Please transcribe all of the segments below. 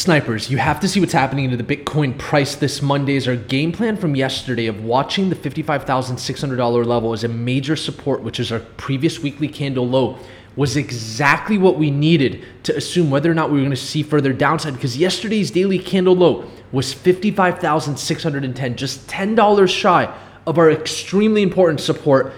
Snipers, you have to see what's happening to the Bitcoin price this Monday. Is our game plan from yesterday of watching the $55,600 level as a major support, which is our previous weekly candle low, was exactly what we needed to assume whether or not we were going to see further downside because yesterday's daily candle low was 55,610, just $10 shy of our extremely important support.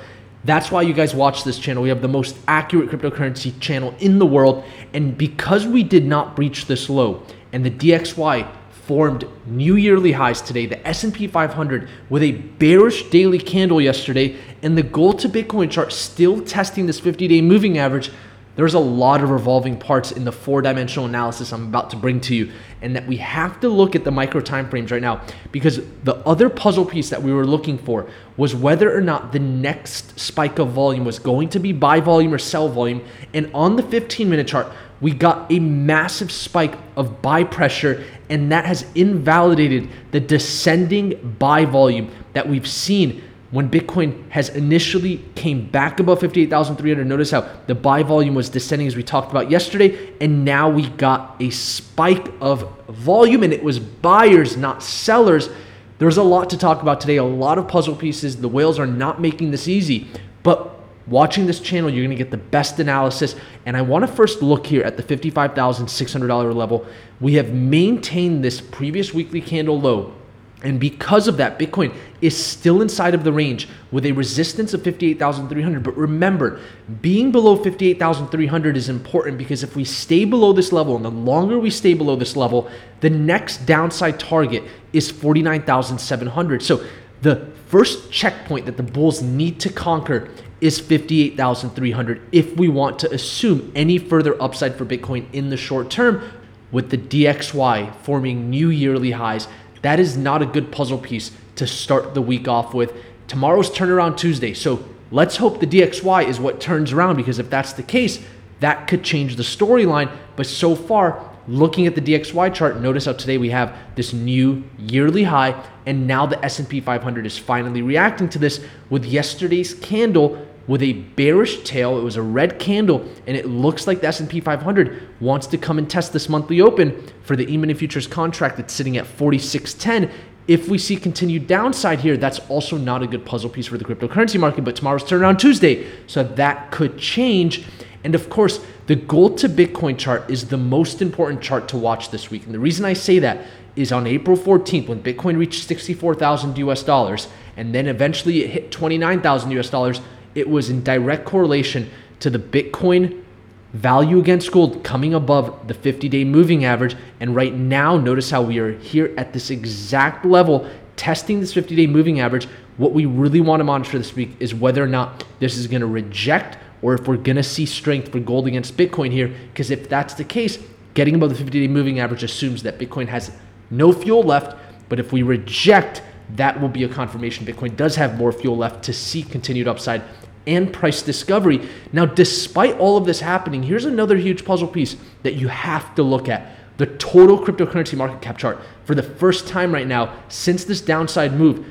That's why you guys watch this channel. We have the most accurate cryptocurrency channel in the world. And because we did not breach this low, and the DXY formed new yearly highs today. The S&P 500 with a bearish daily candle yesterday and the gold to Bitcoin chart still testing this 50-day moving average. There's a lot of revolving parts in the four-dimensional analysis I'm about to bring to you and that we have to look at the micro time frames right now because the other puzzle piece that we were looking for was whether or not the next spike of volume was going to be buy volume or sell volume and on the 15 minute chart we got a massive spike of buy pressure, and that has invalidated the descending buy volume that we've seen when Bitcoin has initially came back above 58,300. Notice how the buy volume was descending as we talked about yesterday, and now we got a spike of volume, and it was buyers, not sellers. There's a lot to talk about today, a lot of puzzle pieces. The whales are not making this easy, but Watching this channel, you're going to get the best analysis. And I want to first look here at the $55,600 level. We have maintained this previous weekly candle low. And because of that, Bitcoin is still inside of the range with a resistance of 58,300. But remember, being below 58,300 is important because if we stay below this level, and the longer we stay below this level, the next downside target is 49,700. So the first checkpoint that the bulls need to conquer is 58,300 if we want to assume any further upside for Bitcoin in the short term with the DXY forming new yearly highs. That is not a good puzzle piece to start the week off with. Tomorrow's turnaround Tuesday. So let's hope the DXY is what turns around because if that's the case, that could change the storyline. But so far, looking at the DXY chart, notice how today we have this new yearly high and now the S&P 500 is finally reacting to this with yesterday's candle with a bearish tail. It was a red candle, and it looks like the S&P 500 wants to come and test this monthly open for the E-mini futures contract that's sitting at 4610. If we see continued downside here, that's also not a good puzzle piece for the cryptocurrency market. But tomorrow's turnaround Tuesday, so that could change. And of course, the gold to Bitcoin chart is the most important chart to watch this week. And the reason I say that is on April 14th, when Bitcoin reached 64,000 US dollars, and then eventually it hit 29,000 US dollars it was in direct correlation to the Bitcoin value against gold coming above the 50 day moving average. And right now, notice how we are here at this exact level, testing this 50 day moving average. What we really want to monitor this week is whether or not this is going to reject or if we're going to see strength for gold against Bitcoin here. Because if that's the case, getting above the 50 day moving average assumes that Bitcoin has no fuel left. But if we reject, that will be a confirmation Bitcoin does have more fuel left to see continued upside and price discovery. Now, despite all of this happening, here's another huge puzzle piece that you have to look at the total cryptocurrency market cap chart for the first time right now since this downside move,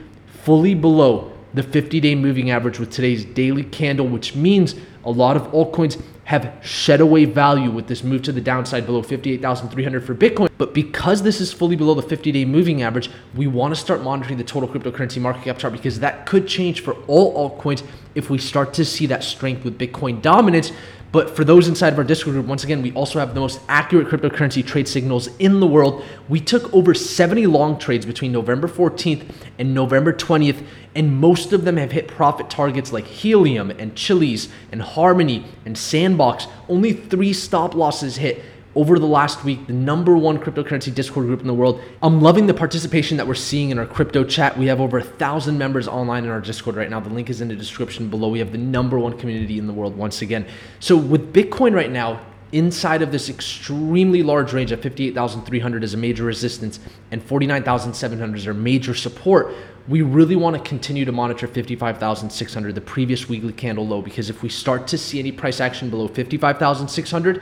fully below the 50 day moving average with today's daily candle, which means a lot of altcoins have shed away value with this move to the downside below 58,300 for Bitcoin. But because this is fully below the 50 day moving average, we want to start monitoring the total cryptocurrency market cap chart because that could change for all altcoins if we start to see that strength with Bitcoin dominance. But for those inside of our Discord group, once again, we also have the most accurate cryptocurrency trade signals in the world. We took over 70 long trades between November 14th and November 20th, and most of them have hit profit targets like Helium and Chiliz and Harmony and Sandbox. Only three stop losses hit over the last week, the number one cryptocurrency Discord group in the world. I'm loving the participation that we're seeing in our crypto chat. We have over a thousand members online in our Discord right now. The link is in the description below. We have the number one community in the world once again. So with Bitcoin right now, inside of this extremely large range of 58,300 is a major resistance and 49,700 is our major support, we really want to continue to monitor 55,600, the previous weekly candle low, because if we start to see any price action below 55,600,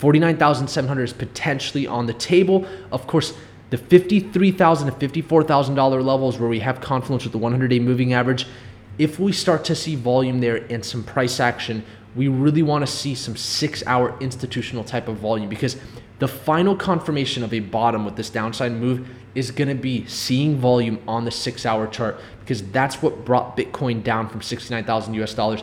49,700 is potentially on the table. Of course, the 53,000 to $54,000 levels where we have confluence with the 100-day moving average. If we start to see volume there and some price action, we really want to see some six-hour institutional type of volume because The final confirmation of a bottom with this downside move is going to be seeing volume on the six hour chart because that's what brought Bitcoin down from 69,000 US dollars.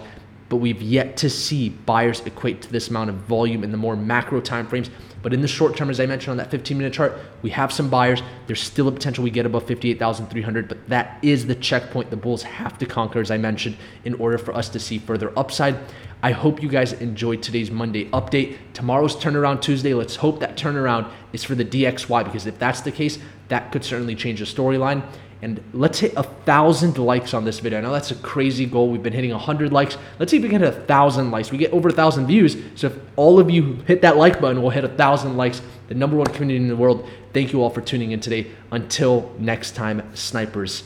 But we've yet to see buyers equate to this amount of volume in the more macro timeframes. But in the short term, as I mentioned on that 15 minute chart, we have some buyers. There's still a potential we get above 58,300, but that is the checkpoint the bulls have to conquer, as I mentioned, in order for us to see further upside. I hope you guys enjoyed today's Monday update. Tomorrow's turnaround Tuesday. Let's hope that turnaround is for the DXY because if that's the case, that could certainly change the storyline. And let's hit a thousand likes on this video. I know that's a crazy goal. We've been hitting a hundred likes. Let's see if we can hit a thousand likes. We get over a thousand views. So if all of you hit that like button, we'll hit a thousand likes. The number one community in the world. Thank you all for tuning in today. Until next time, snipers.